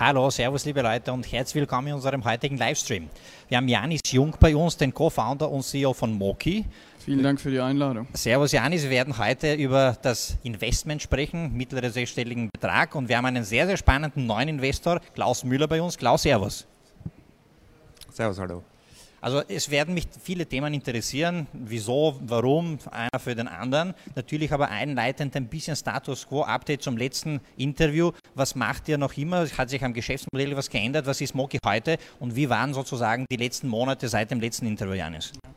Hallo, Servus liebe Leute und herzlich willkommen in unserem heutigen Livestream. Wir haben Janis Jung bei uns, den Co-Founder und CEO von Moki. Vielen Dank für die Einladung. Servus Janis, wir werden heute über das Investment sprechen, mittlere sechsstelligen Betrag und wir haben einen sehr, sehr spannenden neuen Investor, Klaus Müller bei uns. Klaus, Servus. Servus, hallo. Also es werden mich viele Themen interessieren, wieso, warum, einer für den anderen. Natürlich aber einleitend ein bisschen Status Quo, Update zum letzten Interview. Was macht ihr noch immer? Hat sich am Geschäftsmodell was geändert? Was ist Moki heute? Und wie waren sozusagen die letzten Monate seit dem letzten Interview, Janis? Ja,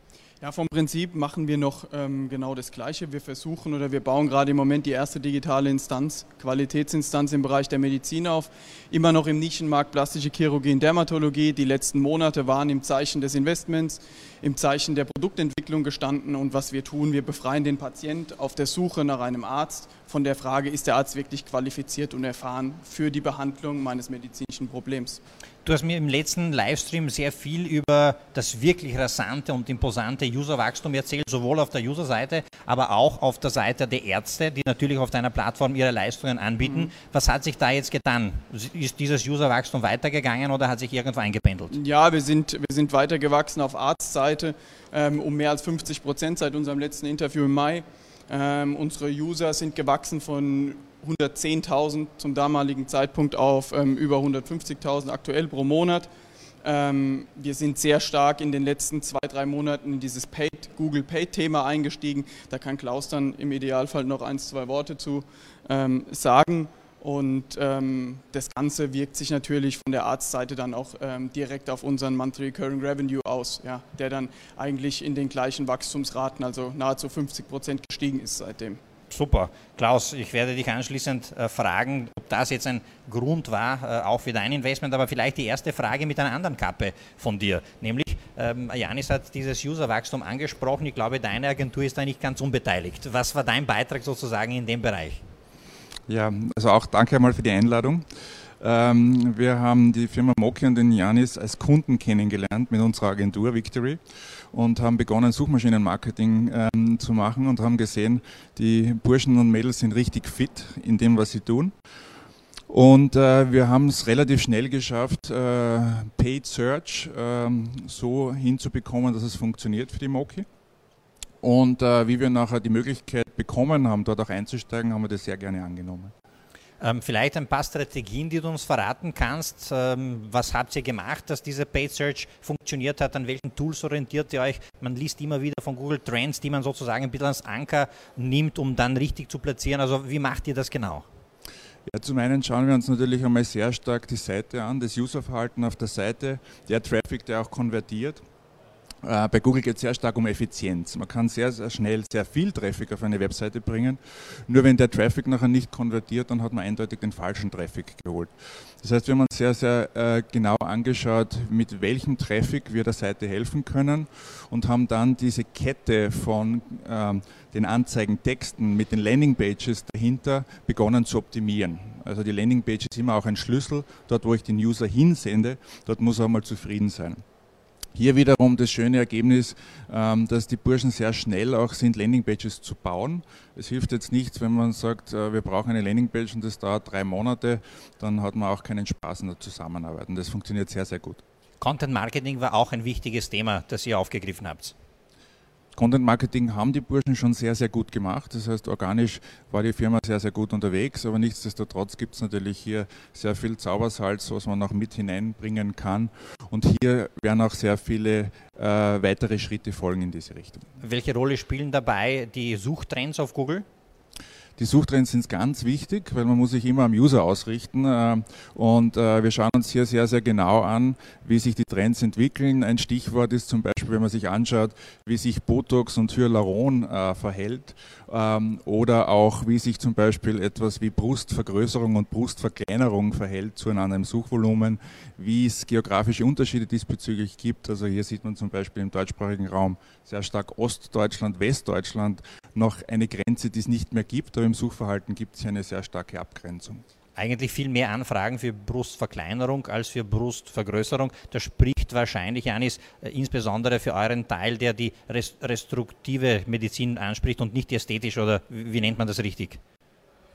vom Prinzip machen wir noch ähm, genau das Gleiche. Wir versuchen oder wir bauen gerade im Moment die erste digitale Instanz, Qualitätsinstanz im Bereich der Medizin auf. Immer noch im Nischenmarkt plastische Chirurgie und Dermatologie. Die letzten Monate waren im Zeichen des Investments, im Zeichen der Produktentwicklung gestanden. Und was wir tun, wir befreien den Patient auf der Suche nach einem Arzt von der Frage, ist der Arzt wirklich qualifiziert und erfahren für die Behandlung meines medizinischen Problems. Du hast mir im letzten Livestream sehr viel über das wirklich rasante und imposante Userwachstum erzählt, sowohl auf der Userseite, aber auch auf der Seite der Ärzte, die natürlich auf deiner Plattform ihre Leistungen anbieten. Mhm. Was hat sich da jetzt getan? Ist dieses Userwachstum weitergegangen oder hat sich irgendwo eingependelt? Ja, wir sind, wir sind weitergewachsen auf Arztseite ähm, um mehr als 50 Prozent seit unserem letzten Interview im Mai. Ähm, unsere User sind gewachsen von 110.000 zum damaligen Zeitpunkt auf ähm, über 150.000 aktuell pro Monat. Ähm, wir sind sehr stark in den letzten zwei, drei Monaten in dieses Paid, Google Paid-Thema eingestiegen. Da kann Klaus dann im Idealfall noch ein, zwei Worte zu ähm, sagen. Und ähm, das Ganze wirkt sich natürlich von der Arztseite dann auch ähm, direkt auf unseren Monthly Recurring Revenue aus, ja, der dann eigentlich in den gleichen Wachstumsraten, also nahezu 50 Prozent gestiegen ist seitdem. Super. Klaus, ich werde dich anschließend äh, fragen, ob das jetzt ein Grund war, äh, auch für dein Investment, aber vielleicht die erste Frage mit einer anderen Kappe von dir, nämlich ähm, Janis hat dieses Userwachstum angesprochen. Ich glaube, deine Agentur ist da nicht ganz unbeteiligt. Was war dein Beitrag sozusagen in dem Bereich? Ja, also auch danke einmal für die Einladung. Ähm, wir haben die Firma Moki und den Janis als Kunden kennengelernt mit unserer Agentur Victory und haben begonnen, Suchmaschinenmarketing ähm, zu machen und haben gesehen, die Burschen und Mädels sind richtig fit in dem, was sie tun. Und äh, wir haben es relativ schnell geschafft, äh, Paid Search äh, so hinzubekommen, dass es funktioniert für die Moki. Und äh, wie wir nachher die Möglichkeit bekommen haben, dort auch einzusteigen, haben wir das sehr gerne angenommen. Ähm, vielleicht ein paar Strategien, die du uns verraten kannst. Ähm, was habt ihr gemacht, dass diese Paid Search funktioniert hat? An welchen Tools orientiert ihr euch? Man liest immer wieder von Google Trends, die man sozusagen ein bisschen als Anker nimmt, um dann richtig zu platzieren. Also wie macht ihr das genau? Ja, zum einen schauen wir uns natürlich einmal sehr stark die Seite an, das Userverhalten auf der Seite, der Traffic, der auch konvertiert. Äh, bei Google geht es sehr stark um Effizienz. Man kann sehr, sehr schnell sehr viel Traffic auf eine Webseite bringen. Nur wenn der Traffic nachher nicht konvertiert, dann hat man eindeutig den falschen Traffic geholt. Das heißt, wir haben uns sehr, sehr äh, genau angeschaut, mit welchem Traffic wir der Seite helfen können und haben dann diese Kette von ähm, den Anzeigentexten mit den Landingpages dahinter begonnen zu optimieren. Also die Landingpage ist immer auch ein Schlüssel. Dort, wo ich den User hinsende, dort muss er mal zufrieden sein. Hier wiederum das schöne Ergebnis, ähm, dass die Burschen sehr schnell auch sind, Landingpages zu bauen. Es hilft jetzt nichts, wenn man sagt, äh, wir brauchen eine Landingpage und das dauert drei Monate, dann hat man auch keinen Spaß in der Zusammenarbeit. Und das funktioniert sehr, sehr gut. Content Marketing war auch ein wichtiges Thema, das ihr aufgegriffen habt. Content Marketing haben die Burschen schon sehr, sehr gut gemacht. Das heißt, organisch war die Firma sehr, sehr gut unterwegs, aber nichtsdestotrotz gibt es natürlich hier sehr viel Zaubersalz, was man noch mit hineinbringen kann. Und hier werden auch sehr viele äh, weitere Schritte folgen in diese Richtung. Welche Rolle spielen dabei die Suchtrends auf Google? Die Suchtrends sind ganz wichtig, weil man muss sich immer am User ausrichten. Äh, und äh, wir schauen uns hier sehr, sehr genau an, wie sich die Trends entwickeln. Ein Stichwort ist zum Beispiel, wenn man sich anschaut, wie sich Botox und Hyaluron äh, verhält ähm, oder auch, wie sich zum Beispiel etwas wie Brustvergrößerung und Brustverkleinerung verhält zueinander im Suchvolumen, wie es geografische Unterschiede diesbezüglich gibt. Also hier sieht man zum Beispiel im deutschsprachigen Raum sehr stark Ostdeutschland, Westdeutschland noch eine Grenze, die es nicht mehr gibt, aber im Suchverhalten gibt es hier eine sehr starke Abgrenzung eigentlich viel mehr Anfragen für Brustverkleinerung als für Brustvergrößerung. Das spricht wahrscheinlich, Janis, äh, insbesondere für euren Teil, der die restruktive Medizin anspricht und nicht die ästhetische oder wie nennt man das richtig?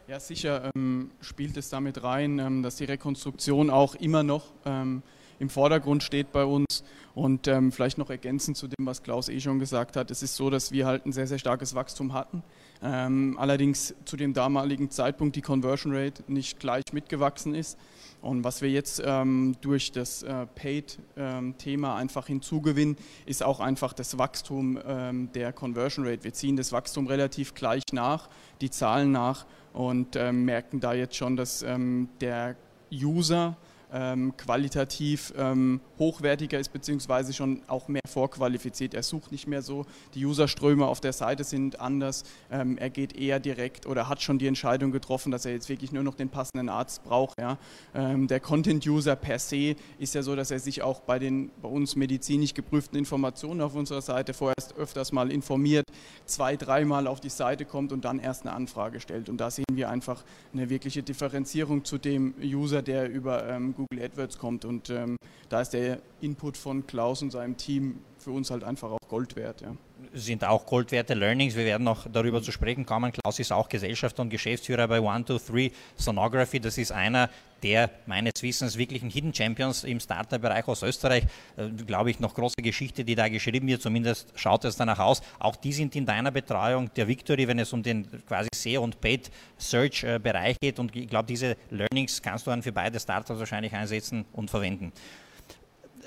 Ja, sicher ähm, spielt es damit rein, ähm, dass die Rekonstruktion auch immer noch ähm, im Vordergrund steht bei uns. Und ähm, vielleicht noch ergänzend zu dem, was Klaus eh schon gesagt hat. Es ist so, dass wir halt ein sehr, sehr starkes Wachstum hatten. Ähm, allerdings zu dem damaligen Zeitpunkt die Conversion Rate nicht gleich mitgewachsen ist. Und was wir jetzt ähm, durch das äh, Paid-Thema ähm, einfach hinzugewinnen, ist auch einfach das Wachstum ähm, der Conversion Rate. Wir ziehen das Wachstum relativ gleich nach, die Zahlen nach und ähm, merken da jetzt schon, dass ähm, der User ähm, qualitativ ähm, hochwertiger ist, beziehungsweise schon auch mehr vorqualifiziert. Er sucht nicht mehr so, die Userströme auf der Seite sind anders, ähm, er geht eher direkt oder hat schon die Entscheidung getroffen, dass er jetzt wirklich nur noch den passenden Arzt braucht. Ja. Ähm, der Content-User per se ist ja so, dass er sich auch bei den bei uns medizinisch geprüften Informationen auf unserer Seite vorerst öfters mal informiert, zwei, dreimal auf die Seite kommt und dann erst eine Anfrage stellt. Und da sehen wir einfach eine wirkliche Differenzierung zu dem User, der über ähm, Google AdWords kommt. Und ähm, da ist der Input von Klaus und seinem Team für uns halt einfach auch Gold wert. Ja. Sind auch Gold werte Learnings. Wir werden noch darüber zu sprechen kommen. Klaus ist auch Gesellschafter und Geschäftsführer bei 123 Sonography. Das ist einer der meines Wissens wirklichen Hidden Champions im Startup-Bereich aus Österreich. Äh, Glaube ich, noch große Geschichte, die da geschrieben wird. Zumindest schaut es danach aus. Auch die sind in deiner Betreuung der Victory, wenn es um den quasi SEO und Paid Search äh, geht. Und ich glaube, diese Learnings kannst du dann für beide Startups wahrscheinlich einsetzen und verwenden.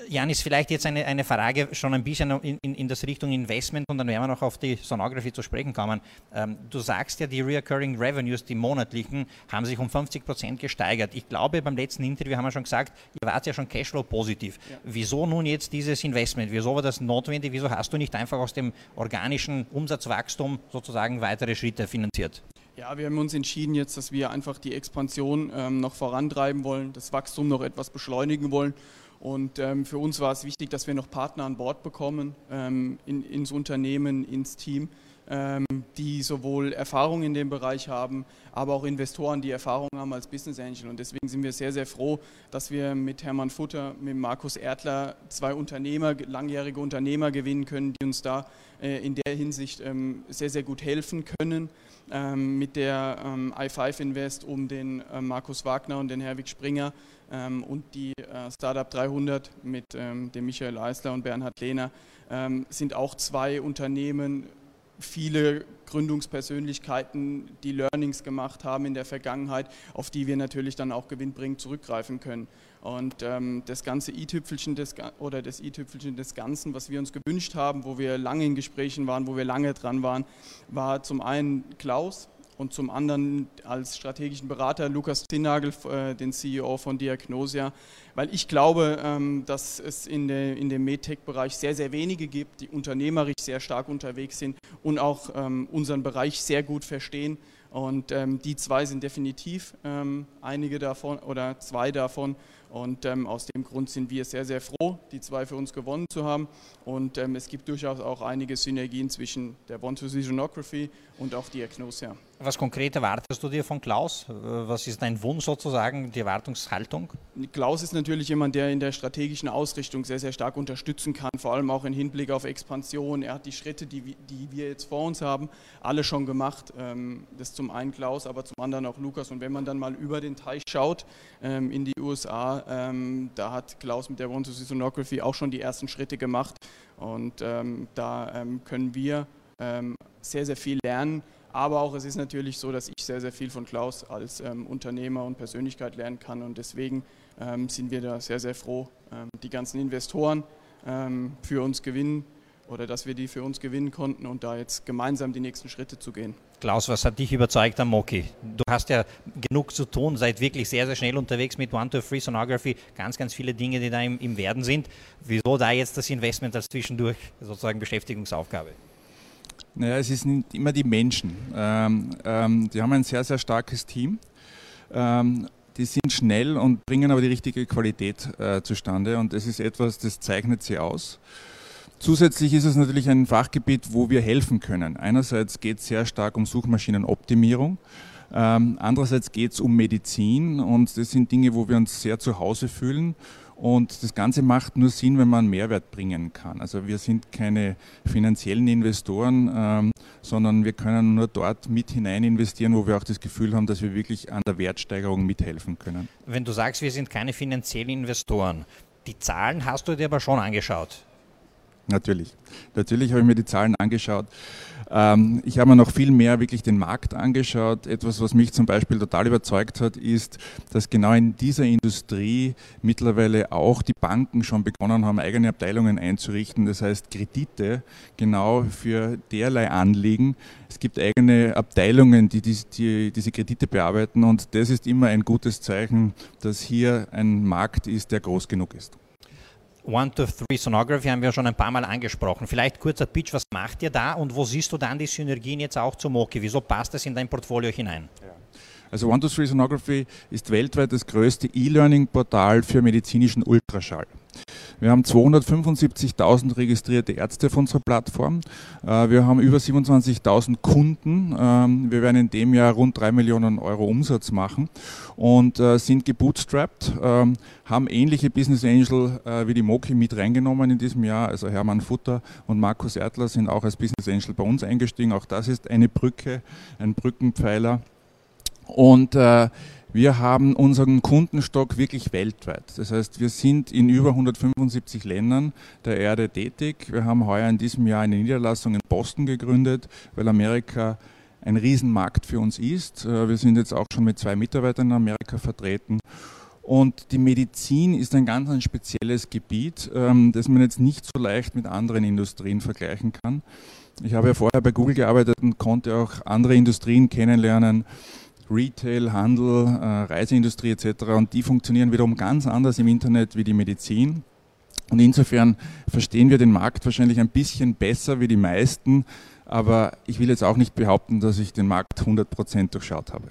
Janis, vielleicht jetzt eine, eine Frage schon ein bisschen in, in, in das Richtung Investment und dann werden wir noch auf die Sonography zu sprechen kommen. Ähm, du sagst ja, die Reoccurring Revenues, die monatlichen, haben sich um 50 Prozent gesteigert. Ich glaube, beim letzten Interview haben wir schon gesagt, ihr wart ja schon Cashflow positiv. Ja. Wieso nun jetzt dieses Investment? Wieso war das notwendig? Wieso hast du nicht einfach aus dem organischen Umsatzwachstum sozusagen weitere Schritte finanziert? Ja, wir haben uns entschieden jetzt, dass wir einfach die Expansion ähm, noch vorantreiben wollen, das Wachstum noch etwas beschleunigen wollen und ähm, für uns war es wichtig, dass wir noch Partner an Bord bekommen, ähm, in, ins Unternehmen, ins Team, die sowohl Erfahrung in dem Bereich haben, aber auch Investoren, die Erfahrung haben als Business Angel. Und deswegen sind wir sehr, sehr froh, dass wir mit Hermann Futter, mit Markus Erdler zwei Unternehmer, langjährige Unternehmer gewinnen können, die uns da äh, in der Hinsicht ähm, sehr, sehr gut helfen können. Ähm, mit der ähm, i5 Invest um den äh, Markus Wagner und den Herwig Springer ähm, und die äh, Startup 300 mit ähm, dem Michael Eisler und Bernhard Lehner ähm, sind auch zwei Unternehmen, viele Gründungspersönlichkeiten, die Learnings gemacht haben in der Vergangenheit, auf die wir natürlich dann auch gewinnbringend zurückgreifen können. Und ähm, das ganze i-Tüpfelchen des, oder das i-Tüpfelchen des Ganzen, was wir uns gewünscht haben, wo wir lange in Gesprächen waren, wo wir lange dran waren, war zum einen Klaus, und zum anderen als strategischen Berater Lukas Zinnagel, äh, den CEO von Diagnosia, weil ich glaube, ähm, dass es in, der, in dem MedTech-Bereich sehr, sehr wenige gibt, die unternehmerisch sehr stark unterwegs sind und auch ähm, unseren Bereich sehr gut verstehen. Und ähm, die zwei sind definitiv einige davon oder zwei davon und ähm, aus dem Grund sind wir sehr, sehr froh, die zwei für uns gewonnen zu haben. Und ähm, es gibt durchaus auch einige Synergien zwischen der One-to-Visionography und auch Diagnosia. Was konkret erwartest du dir von Klaus? Was ist dein Wunsch sozusagen, die Erwartungshaltung? Klaus ist natürlich jemand, der in der strategischen Ausrichtung sehr, sehr stark unterstützen kann, vor allem auch im Hinblick auf Expansion. Er hat die Schritte, die, die wir jetzt vor uns haben, alle schon gemacht. Ähm, das zum einen Klaus, aber zum anderen auch Lukas. Und wenn man dann mal über den Teich schaut ähm, in die USA, ähm, da hat Klaus mit der One to Sonography auch schon die ersten Schritte gemacht. Und ähm, da ähm, können wir ähm, sehr, sehr viel lernen. Aber auch es ist natürlich so, dass ich sehr, sehr viel von Klaus als ähm, Unternehmer und Persönlichkeit lernen kann. Und deswegen sind wir da sehr, sehr froh, die ganzen Investoren für uns gewinnen oder dass wir die für uns gewinnen konnten und da jetzt gemeinsam die nächsten Schritte zu gehen. Klaus, was hat dich überzeugt am Moki? Du hast ja genug zu tun, seid wirklich sehr, sehr schnell unterwegs mit One-to-Free Sonography, ganz, ganz viele Dinge, die da im, im Werden sind. Wieso da jetzt das Investment als zwischendurch sozusagen Beschäftigungsaufgabe? Naja, es sind immer die Menschen. Ähm, ähm, die haben ein sehr, sehr starkes Team. Ähm, die sind schnell und bringen aber die richtige Qualität äh, zustande und das ist etwas, das zeichnet sie aus. Zusätzlich ist es natürlich ein Fachgebiet, wo wir helfen können. Einerseits geht es sehr stark um Suchmaschinenoptimierung. Ähm, andererseits geht es um Medizin und das sind Dinge, wo wir uns sehr zu Hause fühlen. Und das Ganze macht nur Sinn, wenn man Mehrwert bringen kann. Also wir sind keine finanziellen Investoren, ähm, sondern wir können nur dort mit hinein investieren, wo wir auch das Gefühl haben, dass wir wirklich an der Wertsteigerung mithelfen können. Wenn du sagst, wir sind keine finanziellen Investoren, die Zahlen hast du dir aber schon angeschaut. Natürlich. Natürlich habe ich mir die Zahlen angeschaut. Ähm, ich habe mir noch viel mehr wirklich den Markt angeschaut. Etwas, was mich zum Beispiel total überzeugt hat, ist, dass genau in dieser Industrie mittlerweile auch die Banken schon begonnen haben, eigene Abteilungen einzurichten. Das heißt, Kredite genau für derlei Anliegen. Es gibt eigene Abteilungen, die, die, die diese Kredite bearbeiten und das ist immer ein gutes Zeichen, dass hier ein Markt ist, der groß genug ist. One to Three Sonography haben wir schon ein paar Mal angesprochen. Vielleicht kurzer Pitch, was macht ihr da und wo siehst du dann die Synergien jetzt auch zu Moki? Wieso passt das in dein Portfolio hinein? Also One to Three Sonography ist weltweit das größte E-Learning-Portal für medizinischen Ultraschall. Wir haben 275.000 registrierte Ärzte auf unserer Plattform. Äh, wir haben über 27.000 Kunden. Ähm, wir werden in dem Jahr rund 3 Millionen Euro Umsatz machen und äh, sind gebootstrapped, ähm, haben ähnliche Business Angel äh, wie die Moki mit reingenommen in diesem Jahr. Also Hermann Futter und Markus Erdler sind auch als Business Angel bei uns eingestiegen. Auch das ist eine Brücke, ein Brückenpfeiler. Und äh, wir haben unseren Kundenstock wirklich weltweit. Das heißt, wir sind in über 175 Ländern der Erde tätig. Wir haben heuer in diesem Jahr eine Niederlassung in Boston gegründet, weil Amerika ein Riesenmarkt für uns ist. Äh, wir sind jetzt auch schon mit zwei Mitarbeitern in Amerika vertreten. Und die Medizin ist ein ganz ein spezielles Gebiet, ähm, das man jetzt nicht so leicht mit anderen Industrien vergleichen kann. Ich habe ja vorher bei Google gearbeitet und konnte auch andere Industrien kennenlernen, Retail, Handel, äh, Reiseindustrie etc. Und die funktionieren wiederum ganz anders im Internet wie die Medizin. Und insofern verstehen wir den Markt wahrscheinlich ein bisschen besser wie die meisten, aber ich will jetzt auch nicht behaupten, dass ich den Markt 100% durchschaut habe.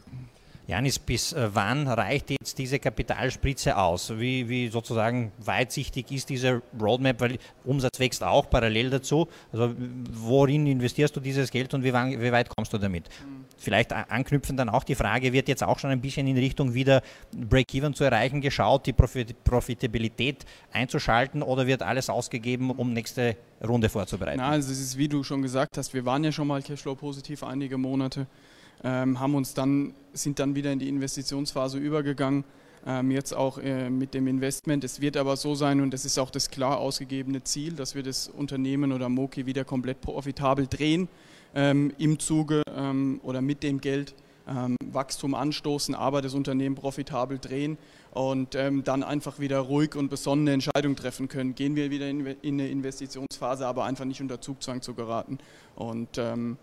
Janis, bis äh, wann reicht jetzt diese Kapitalspritze aus? Wie, wie, sozusagen weitsichtig ist diese Roadmap? Weil Umsatz wächst auch parallel dazu. Also worin investierst du dieses Geld und wie, wie weit kommst du damit? Mhm. Vielleicht anknüpfen dann auch die Frage, wird jetzt auch schon ein bisschen in Richtung wieder Break-Even zu erreichen geschaut, die Profitabilität einzuschalten oder wird alles ausgegeben, um nächste Runde vorzubereiten? Na, also es ist, wie du schon gesagt hast, wir waren ja schon mal Cashflow positiv einige Monate haben uns dann, sind dann wieder in die Investitionsphase übergegangen. Ähm, jetzt auch äh, mit dem Investment. Es wird aber so sein, und das ist auch das klar ausgegebene Ziel, dass wir das Unternehmen oder Moki wieder komplett profitabel drehen, ähm, im Zuge ähm, oder mit dem Geld ähm, Wachstum anstoßen, aber das Unternehmen profitabel drehen und ähm, dann einfach wieder ruhig und besonnene Entscheidungen treffen können. Gehen wir wieder in, in eine Investitionsphase, aber einfach nicht unter Zugzwang zu geraten. Und ähm,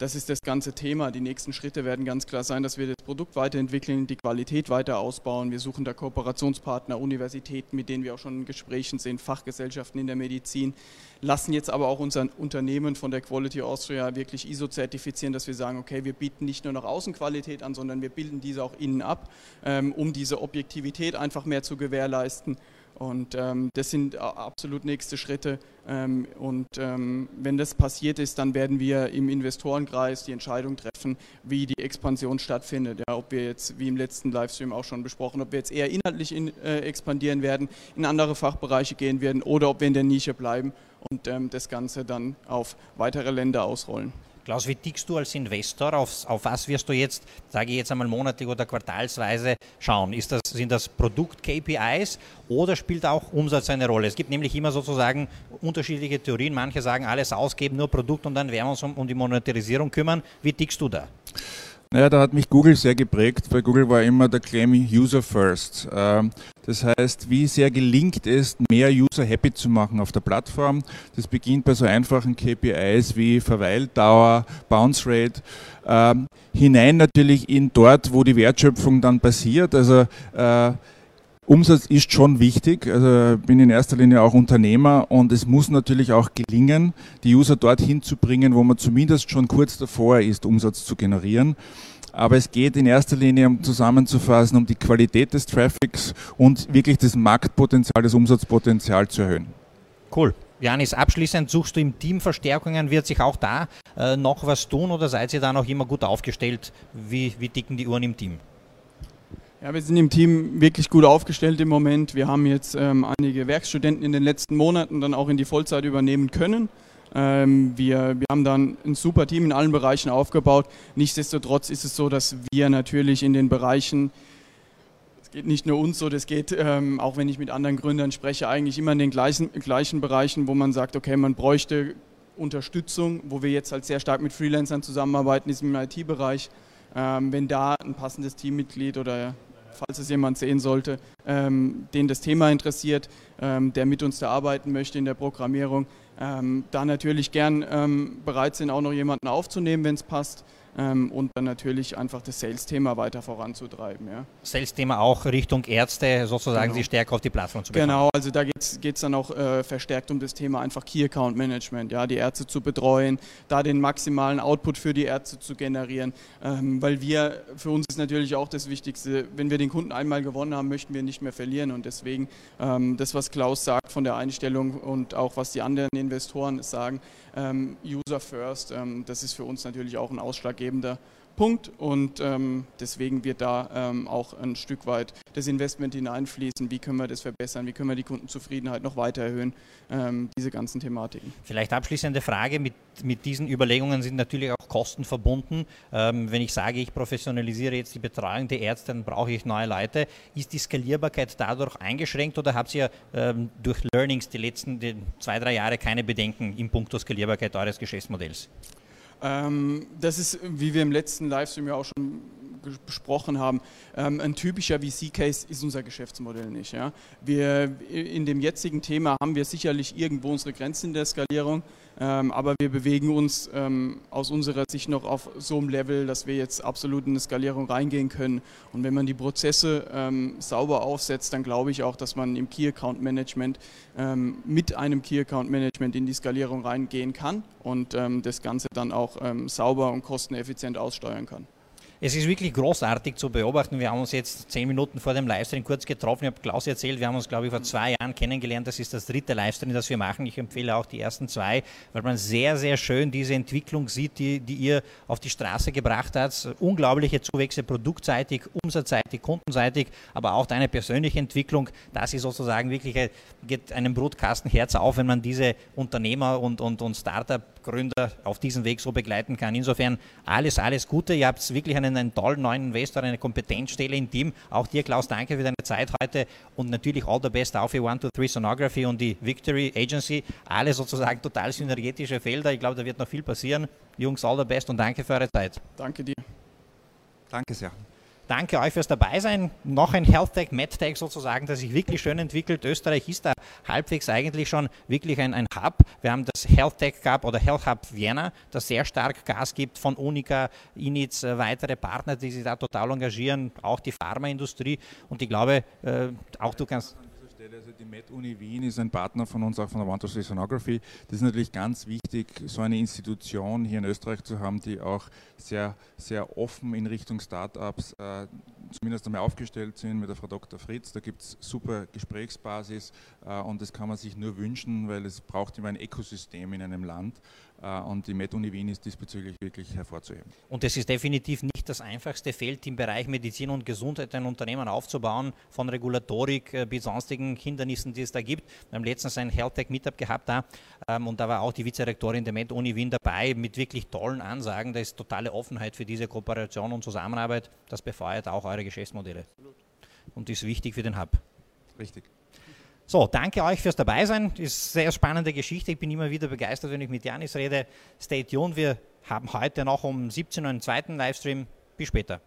das ist das ganze Thema. Die nächsten Schritte werden ganz klar sein, dass wir das Produkt weiterentwickeln, die Qualität weiter ausbauen. Wir suchen da Kooperationspartner, Universitäten, mit denen wir auch schon in Gesprächen sind, Fachgesellschaften in der Medizin, lassen jetzt aber auch unser Unternehmen von der Quality Austria wirklich ISO-zertifizieren, dass wir sagen, okay, wir bieten nicht nur noch Außenqualität an, sondern wir bilden diese auch innen ab, ähm, um diese Objektivität einfach mehr zu gewährleisten. Und ähm, das sind absolut nächste Schritte. Ähm, und ähm, wenn das passiert ist, dann werden wir im Investorenkreis die Entscheidung treffen, wie die Expansion stattfindet. Ja, ob wir jetzt, wie im letzten Livestream auch schon besprochen, ob wir jetzt eher inhaltlich in, äh, expandieren werden, in andere Fachbereiche gehen werden oder ob wir in der Nische bleiben und ähm, das Ganze dann auf weitere Länder ausrollen. Klaus, wie tickst du als Investor? Auf, auf was wirst du jetzt, sage ich jetzt einmal monatlich oder quartalsweise schauen? Ist das, sind das Produkt-KPIs oder spielt auch Umsatz eine Rolle? Es gibt nämlich immer sozusagen unterschiedliche Theorien. Manche sagen, alles ausgeben, nur Produkt und dann werden wir uns um, um die Monetarisierung kümmern. Wie tickst du da? Naja, da hat mich Google sehr geprägt. Bei Google war immer der Claim User First. Ähm, das heißt, wie sehr gelingt es, mehr User happy zu machen auf der Plattform. Das beginnt bei so einfachen KPIs wie Verweildauer, Bounce Rate, ähm, hinein natürlich in dort, wo die Wertschöpfung dann passiert. Also äh, Umsatz ist schon wichtig. Also bin in erster Linie auch Unternehmer und es muss natürlich auch gelingen, die User dorthin zu bringen, wo man zumindest schon kurz davor ist, Umsatz zu generieren. Aber es geht in erster Linie, um zusammenzufassen, um die Qualität des Traffics und wirklich das Marktpotenzial, das Umsatzpotenzial zu erhöhen. Cool. Janis, abschließend suchst du im Team Verstärkungen. Wird sich auch da äh, noch was tun oder seid ihr da noch immer gut aufgestellt? Wie, wie dicken die Uhren im Team? Ja, wir sind im Team wirklich gut aufgestellt im Moment. Wir haben jetzt ähm, einige Werkstudenten in den letzten Monaten dann auch in die Vollzeit übernehmen können. Ähm, wir, wir haben dann ein super Team in allen Bereichen aufgebaut. Nichtsdestotrotz ist es so, dass wir natürlich in den Bereichen, es geht nicht nur uns so, das geht, ähm, auch wenn ich mit anderen Gründern spreche, eigentlich immer in den gleichen, gleichen Bereichen, wo man sagt, okay, man bräuchte Unterstützung, wo wir jetzt halt sehr stark mit Freelancern zusammenarbeiten, ist im IT-Bereich. Ähm, wenn da ein passendes Teammitglied oder falls es jemand sehen sollte, ähm, den das Thema interessiert, ähm, der mit uns da arbeiten möchte in der Programmierung, ähm, da natürlich gern ähm, bereit sind, auch noch jemanden aufzunehmen, wenn es passt ähm, und dann natürlich einfach das Sales-Thema weiter voranzutreiben. Ja. Sales-Thema auch Richtung Ärzte, sozusagen genau. sie stärker auf die Plattform zu bekommen. Genau, also da geht es dann auch äh, verstärkt um das Thema einfach Key Account Management, ja, die Ärzte zu betreuen, da den maximalen Output für die Ärzte zu generieren, ähm, weil wir, für uns ist natürlich auch das Wichtigste, wenn wir den Kunden einmal gewonnen haben, möchten wir nicht mehr verlieren und deswegen ähm, das, was Klaus sagt von der Einstellung und auch was die anderen Investoren sagen, ähm, User First, ähm, das ist für uns natürlich auch ein ausschlaggebender Punkt und ähm, deswegen wird da ähm, auch ein Stück weit das Investment hineinfließen. Wie können wir das verbessern? Wie können wir die Kundenzufriedenheit noch weiter erhöhen? Ähm, diese ganzen Thematiken. Vielleicht abschließende Frage: mit, mit diesen Überlegungen sind natürlich auch Kosten verbunden. Ähm, wenn ich sage, ich professionalisiere jetzt die Betreuung der Ärzte, dann brauche ich neue Leute. Ist die Skalierbarkeit dadurch eingeschränkt oder habt ihr ähm, durch Learnings die letzten die zwei, drei Jahre keine Bedenken im Punkt Skalierbarkeit eures Geschäftsmodells? Ähm, das ist, wie wir im letzten Livestream ja auch schon besprochen haben, ähm, ein typischer VC-Case ist unser Geschäftsmodell nicht. Ja? Wir, in dem jetzigen Thema haben wir sicherlich irgendwo unsere Grenzen der Skalierung, ähm, aber wir bewegen uns ähm, aus unserer Sicht noch auf so einem Level, dass wir jetzt absolut in eine Skalierung reingehen können. Und wenn man die Prozesse ähm, sauber aufsetzt, dann glaube ich auch, dass man im Key Account Management ähm, mit einem Key Account Management in die Skalierung reingehen kann und ähm, das Ganze dann auch sauber und kosteneffizient aussteuern kann. Es ist wirklich großartig zu beobachten. Wir haben uns jetzt zehn Minuten vor dem Livestream kurz getroffen. Ich habe Klaus erzählt, wir haben uns, glaube ich, vor zwei Jahren kennengelernt. Das ist das dritte Livestream, das wir machen. Ich empfehle auch die ersten zwei, weil man sehr, sehr schön diese Entwicklung sieht, die, die ihr auf die Straße gebracht habt. Unglaubliche Zuwächse produktseitig, umsatzseitig, kundenseitig, aber auch deine persönliche Entwicklung. Das ist sozusagen wirklich, geht einem Brutkasten Herz auf, wenn man diese Unternehmer und, und, und Startup-Gründer auf diesem Weg so begleiten kann. Insofern alles, alles Gute. Ihr habt wirklich einen einen, einen tollen neuen Investor, eine Kompetenzstelle im Team. Auch dir, Klaus, danke für deine Zeit heute und natürlich all the best auch für 123 Sonography und die Victory Agency. Alle sozusagen total synergetische Felder. Ich glaube, da wird noch viel passieren. Jungs, all the best und danke für eure Zeit. Danke dir. Danke sehr. Danke euch fürs Dabeisein. Noch ein Health Tech, MedTech sozusagen, das sich wirklich schön entwickelt. Österreich ist da halbwegs eigentlich schon wirklich ein, ein Hub. Wir haben das Health Tech Hub oder Health Hub Vienna, das sehr stark Gas gibt von Unica, Initz, äh, weitere Partner, die sich da total engagieren, auch die Pharmaindustrie. Und ich glaube, äh, auch du kannst also die Med-Uni Wien ist ein Partner von uns, auch von der to Sonography. Das ist natürlich ganz wichtig, so eine Institution hier in Österreich zu haben, die auch sehr, sehr offen in Richtung Startups äh, zumindest einmal aufgestellt sind mit der Frau Dr. Fritz. Da gibt es super Gesprächsbasis äh, und das kann man sich nur wünschen, weil es braucht immer ein Ökosystem in einem Land. Äh, und die Med-Uni Wien ist diesbezüglich wirklich hervorzuheben. Und es ist definitiv nicht das einfachste Feld im Bereich Medizin und Gesundheit ein Unternehmen aufzubauen, von Regulatorik äh, bis sonstigen Hindernissen, die es da gibt. Wir haben letztens ein Health Tech Meetup gehabt da ähm, und da war auch die Vizerektorin der Med-Uni Wien dabei mit wirklich tollen Ansagen. Da ist totale Offenheit für diese Kooperation und Zusammenarbeit. Das befeuert auch eure Geschäftsmodelle. Und ist wichtig für den Hub. Richtig. So, danke euch fürs Dabeisein. Ist eine sehr spannende Geschichte. Ich bin immer wieder begeistert, wenn ich mit Janis rede. Stay tuned. Wir haben heute noch um 17 Uhr einen zweiten Livestream. Bis später.